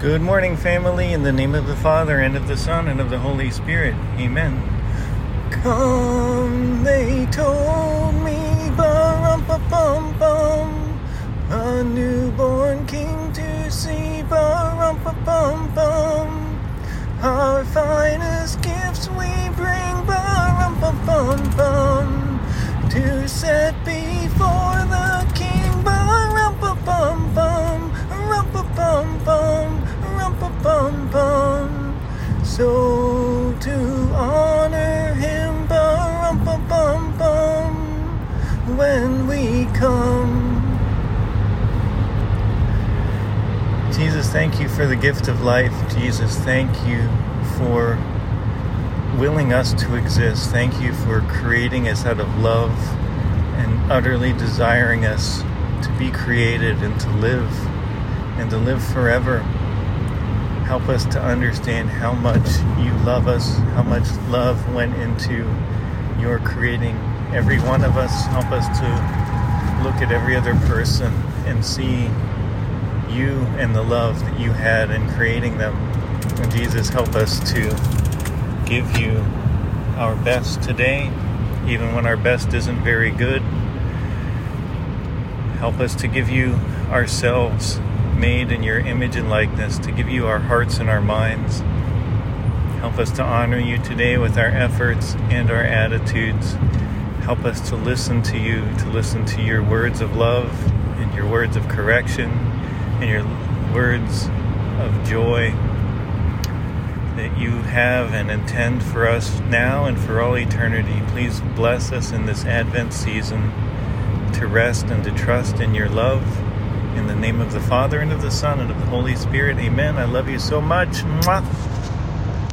Good morning, family, in the name of the Father, and of the Son, and of the Holy Spirit. Amen. Come, they told bum. So to honor him, bum bum bum bum, when we come. Jesus, thank you for the gift of life. Jesus, thank you for willing us to exist. Thank you for creating us out of love and utterly desiring us to be created and to live and to live forever. Help us to understand how much you love us, how much love went into your creating every one of us. Help us to look at every other person and see you and the love that you had in creating them. And Jesus, help us to give you our best today, even when our best isn't very good. Help us to give you ourselves made in your image and likeness, to give you our hearts and our minds. Help us to honor you today with our efforts and our attitudes. Help us to listen to you, to listen to your words of love and your words of correction and your words of joy that you have and intend for us now and for all eternity. Please bless us in this Advent season to rest and to trust in your love in the name of the Father, and of the Son, and of the Holy Spirit. Amen. I love you so much. Mwah.